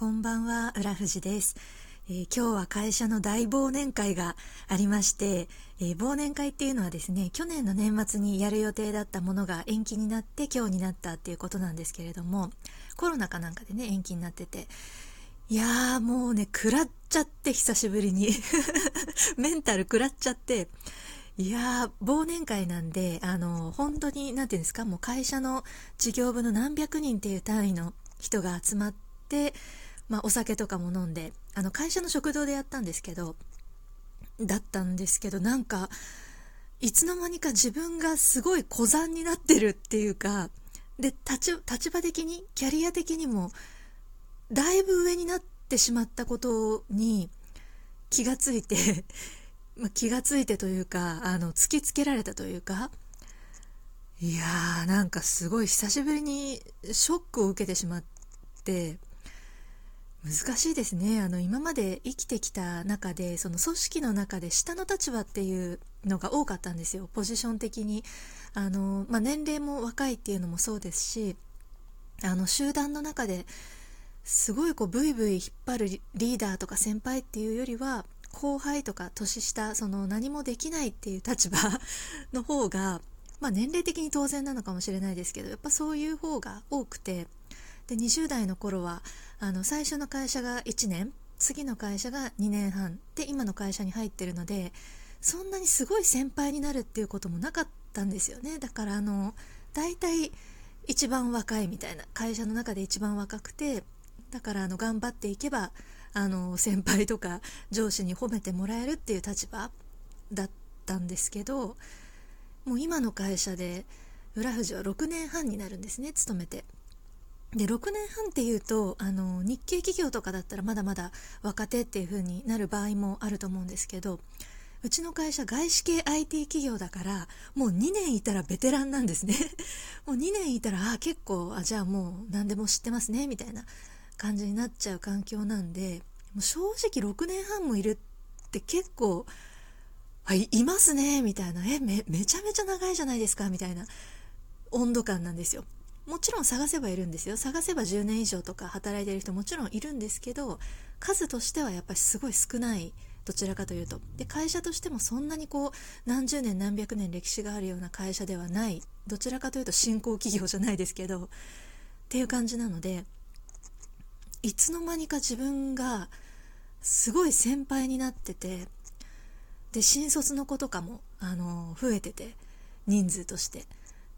こんばんは、浦富です、えー、今日は会社の大忘年会がありまして、えー、忘年会っていうのはですね、去年の年末にやる予定だったものが延期になって今日になったっていうことなんですけれども、コロナかなんかでね、延期になってて、いやーもうね、食らっちゃって久しぶりに。メンタル食らっちゃって、いやー、忘年会なんで、あの、本当に、なんていうんですか、もう会社の事業部の何百人っていう単位の人が集まって、まあ、お酒とかも飲んであの会社の食堂でやったんですけどだったんですけどなんかいつの間にか自分がすごい古参になってるっていうかで立場的にキャリア的にもだいぶ上になってしまったことに気がついて ま気がついてというかあの突きつけられたというかいやーなんかすごい久しぶりにショックを受けてしまって難しいですね。あの今まで生きてきた中でその組織の中で下の立場っていうのが多かったんですよ。ポジション的に。あの、まあ、年齢も若いっていうのもそうですしあの集団の中ですごいこうブイブイ引っ張るリーダーとか先輩っていうよりは後輩とか年下その何もできないっていう立場の方が、まあ、年齢的に当然なのかもしれないですけどやっぱそういう方が多くてで20代の頃はあの最初の会社が1年次の会社が2年半で今の会社に入ってるのでそんなにすごい先輩になるっていうこともなかったんですよね。だからあの大体一番若いみたいな会社の中で一番若くてだからあの頑張っていけばあの先輩とか上司に褒めてもらえるっていう立場だったんですけどもう今の会社で浦富士は6年半になるんですね勤めて。で6年半っていうとあの日系企業とかだったらまだまだ若手っていう風になる場合もあると思うんですけどうちの会社外資系 IT 企業だからもう2年いたらベテランなんですね。もう2年いたらあ結構あじゃあもう何でも知ってますねみたいな感じになっちゃう環境なんでもう正直6年半もいるって結構はいいますねみたいな。えめめちゃめちゃ長いじゃないですかみたいな温度感なんですよ。もちろん探せばいるんですよ探せば10年以上とか働いてる人もちろんいるんですけど数としてはやっぱりすごい少ないどちらかというとで会社としてもそんなにこう何十年何百年歴史があるような会社ではないどちらかというと新興企業じゃないですけどっていう感じなのでいつの間にか自分がすごい先輩になっててで新卒の子とかもあの増えてて人数として。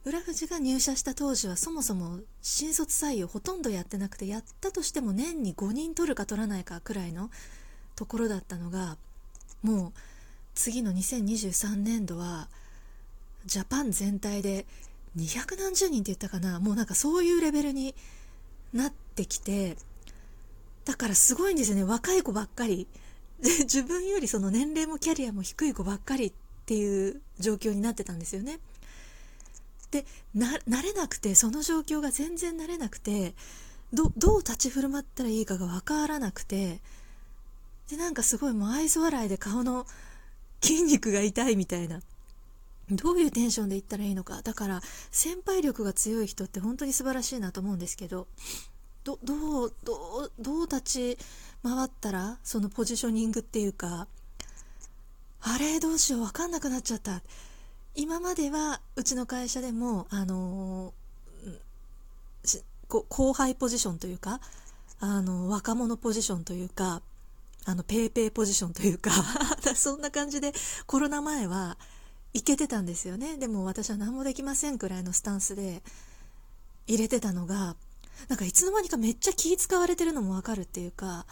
浦富士が入社した当時はそもそも新卒採用ほとんどやってなくてやったとしても年に5人取るか取らないかくらいのところだったのがもう次の2023年度はジャパン全体で200何十人って言ったかな。もうなんかそういうレベルになってきてだからすごいんですよね。若い子ばっかり。自分よりその年齢もキャリアも低い子ばっかりっていう状況になってたんですよね。で慣れなくてその状況が全然慣れなくてどう立ち振る舞ったらいいかが分からなくてでなんかすごいもう愛想笑いで顔の筋肉が痛いみたいな。どういうテンションで言ったらいいのか。だから先輩力が強い人って本当に素晴らしいなと思うんですけどどうどうどう立ち回ったらそのポジショニングっていうかあれどうしよう分かんなくなっちゃった。今まではうちの会社でも、あのー、後輩ポジションというか、あの若者ポジションというか、あの、ペーペーポジションというか そんな感じでコロナ前はいけてたんですよね。でも私は何もできませんくらいのスタンスで入れてたのが、なんかいつの間にかめっちゃ気使われてるのもわかるっていうか、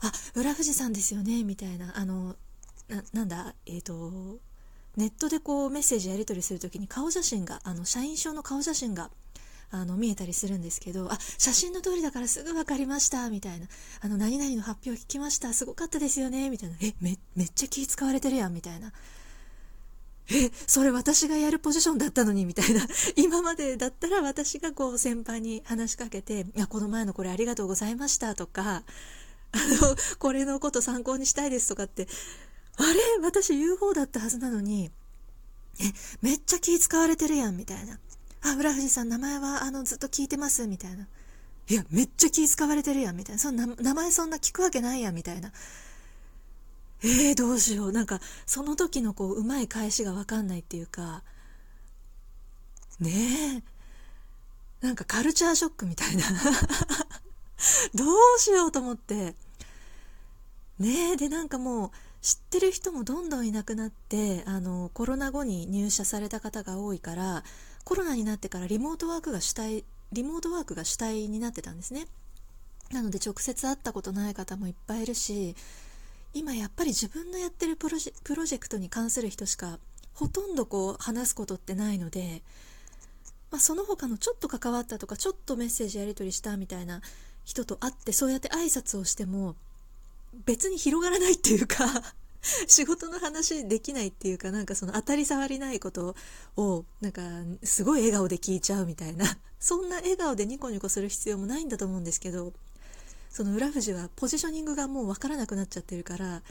あ、浦富士さんですよね、みたいな、あの、ななんだ、えっ、ー、と、ネットでこうメッセージやり取りする時に顔写真があの社員証の顔写真があの見えたりするんですけどあ写真の通りだからすぐ分かりましたみたいな。あの何々の発表聞きましたすごかったですよねみたいな。えめめっちゃ気使われてるやんみたいな。えそれ私がやるポジションだったのにみたいな。今までだったら私がこう先輩に話しかけて「いやこの前のこれありがとうございました」とか「あのこれのこと参考にしたいです」とかってあれ？私言う方だったはずなのに、え、めっちゃ気使われてるやん、みたいな。あ、浦富士さん、名前は、あの、ずっと聞いてます、みたいな。いや、めっちゃ気使われてるやん、みたいな。その名前そんな聞くわけないやん、みたいな。えー、どうしよう。なんか、その時のこう、うまい返しがわかんないっていうか、ねえ。なんかカルチャーショックみたいな。どうしようと思って。ねえ、で、なんかもう、知ってる人もどんどんいなくなってあのコロナ後に入社された方が多いからコロナになってからリモートワークが主体リモートワークが主体になってたんですね。なので直接会ったことない方もいっぱいいるし今やっぱり自分のやってるプロジェクトに関する人しかほとんどこう話すことってないので、まあ、その他のちょっと関わったとかちょっとメッセージやり取りしたみたいな人と会ってそうやって挨拶をしても別に広がらないっていうか 仕事の話できないっていうかなんかその当たり障りないことをなんかすごい笑顔で聞いちゃうみたいな そんな笑顔でニコニコする必要もないんだと思うんですけどその裏富はポジショニングがもう分からなくなっちゃってるから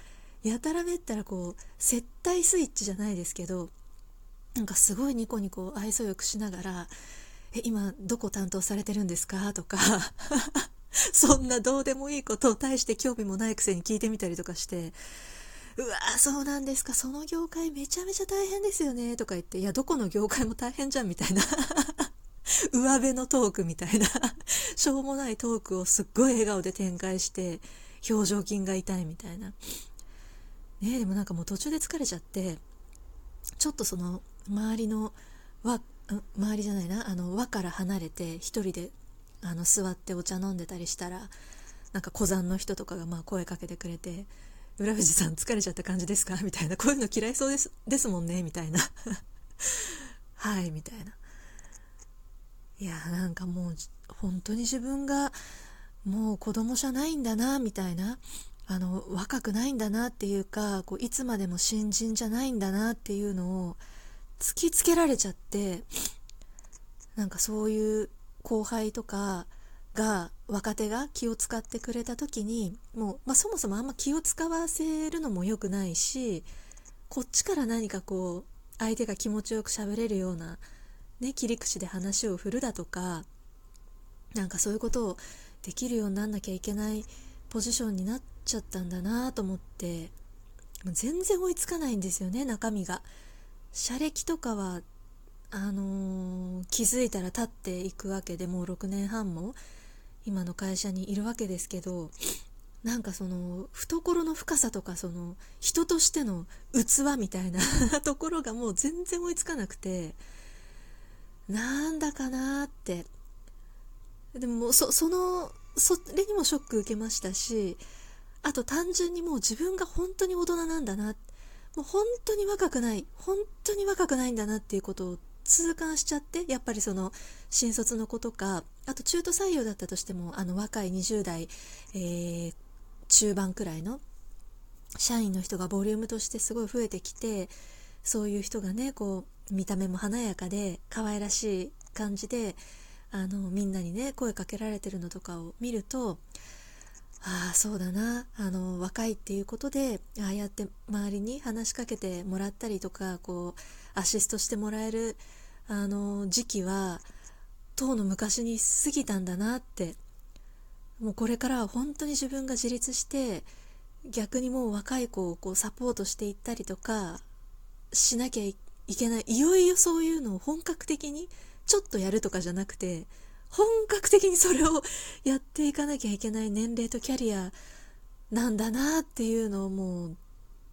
やたらめったらこう接待スイッチじゃないですけどなんかすごいニコニコ愛想よくしながら「え今どこ担当されてるんですか?」とか そんなどうでもいいことを大して興味もないくせに聞いてみたりとかして、うわーそうなんですか、その業界めちゃめちゃ大変ですよね、とか言って、いや、どこの業界も大変じゃん、みたいな。上辺のトークみたいな しょうもないトークをすっごい笑顔で展開して、表情筋が痛いみたいな。ねでもなんかもう途中で疲れちゃって、ちょっとその、周りの輪、周りじゃないな、あの輪から離れて一人であの座ってお茶飲んでたりしたらなんか小山の人とかがまあ声かけてくれて「浦藤さん疲れちゃった感じですか?」みたいな「こういうの嫌いそうですですもんね」みたいな「はい」みたいな。いやなんかもう本当に自分がもう子供じゃないんだなみたいな。あの若くないんだなっていうかこういつまでも新人じゃないんだなっていうのを突きつけられちゃってなんかそういう後輩とかが若手が気を使ってくれた時にもう、まあ、そもそもあんま気を使わせるのも良くないしこっちから何かこう相手が気持ちよく喋れるような、ね、切り口で話を振るだとかなんかそういうことをできるようになんなきゃいけないポジションになっちゃったんだなと思って全然追いつかないんですよね中身が。社歴とかはあのー、気づいたら立っていくわけでもう6年半も今の会社にいるわけですけどなんかその懐の深さとかその人としての器みたいな ところがもう全然追いつかなくてなんだかなって。でもそそのそれにもショック受けましたしあと単純にもう自分が本当に大人なんだなもう本当に若くない本当に若くないんだなっていうことを痛感しちゃってやっぱりその新卒の子とかあと中途採用だったとしてもあの若い20代、えー、中盤くらいの社員の人がボリュームとしてすごい増えてきてそういう人がねこう見た目も華やかで可愛らしい感じであのみんなにね声かけられてるのとかを見るとああそうだなあの若いっていうことでああやって周りに話しかけてもらったりとかこうアシストしてもらえるあの時期はとうの昔に過ぎたんだなってもうこれからは本当に自分が自立して逆にもう若い子をこうサポートしていったりとかしなきゃいけないいよいよそういうのを本格的にちょっとやるとかじゃなくて本格的にそれをやっていかなきゃいけない年齢とキャリアなんだなっていうのをもう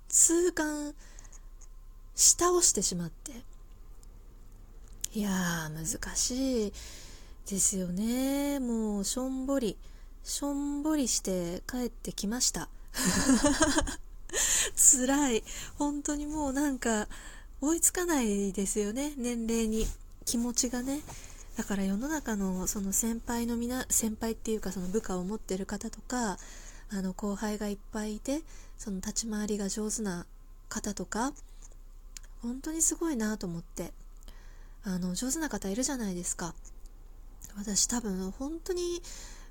痛感し倒してしまって。いやー難しいですよね。もうしょんぼり。しょんぼりして帰ってきました。辛い。本当にもうなんか追いつかないですよね。年齢に。気持ちがね。だから世の中のその先輩の皆先輩っていうかその部下を持ってる方とかあの後輩がいっぱいいてその立ち回りが上手な方とか本当にすごいなと思って。あの上手な方いるじゃないですか。私多分本当に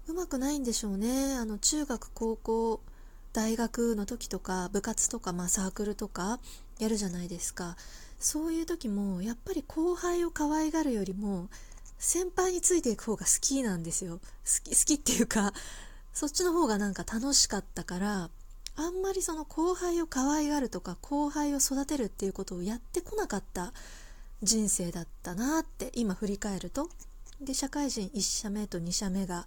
うまくないんでしょうね。あの中学高校大学の時とか部活とか、まあ、サークルとかやるじゃないですか。そういう時もやっぱり後輩を可愛がるよりも先輩についていく方が好きなんですよ。好き好きっていうかそっちの方がなんか楽しかったからあんまりその後輩を可愛がるとか後輩を育てるっていうことをやってこなかった人生だったなって今振り返ると。で社会人1社目と2社目が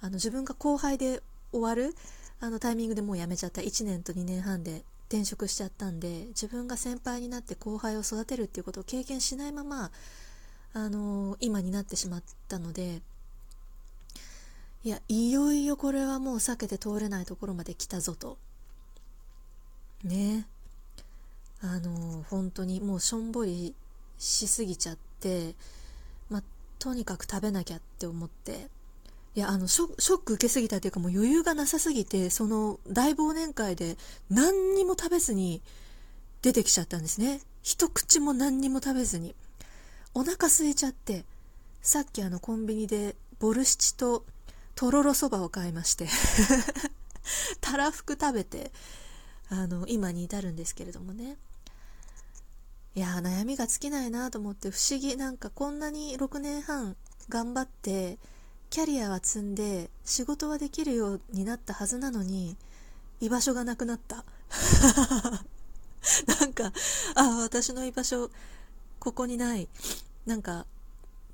あの自分が後輩で終わるあのタイミングでもう辞めちゃった。1年と2年半で転職しちゃったんで自分が先輩になって後輩を育てるっていうことを経験しないまま、あのー、今になってしまったのでいやいよいよこれはもう避けて通れないところまで来たぞと。ね。あの本当にもうしょんぼりしすぎちゃって、まあ、とにかく食べなきゃって思って。いやあのショック受けすぎたというかもう余裕がなさすぎてその大忘年会で何にも食べずに出てきちゃったんですね。一口も何にも食べずに。お腹空いちゃってさっきあのコンビニでボルシチととろろそばを買いまして たらふく食べてあの今に至るんですけれどもね。いや悩みが尽きないなと思って不思議なんかこんなに6年半頑張ってキャリアは積んで仕事はできるようになったはずなのに居場所がなくなった。なんかああ私の居場所ここにない。なんか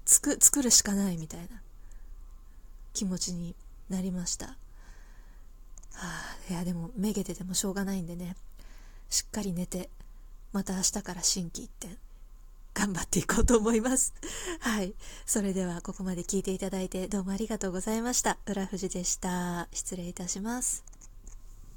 つく作るしかないみたいな気持ちになりました。はあ、いやでもめげててもしょうがないんでね。しっかり寝て。また明日から心機一転頑張っていこうと思います。はい。それではここまで聞いていただいてどうもありがとうございました。浦富士でした。失礼いたします。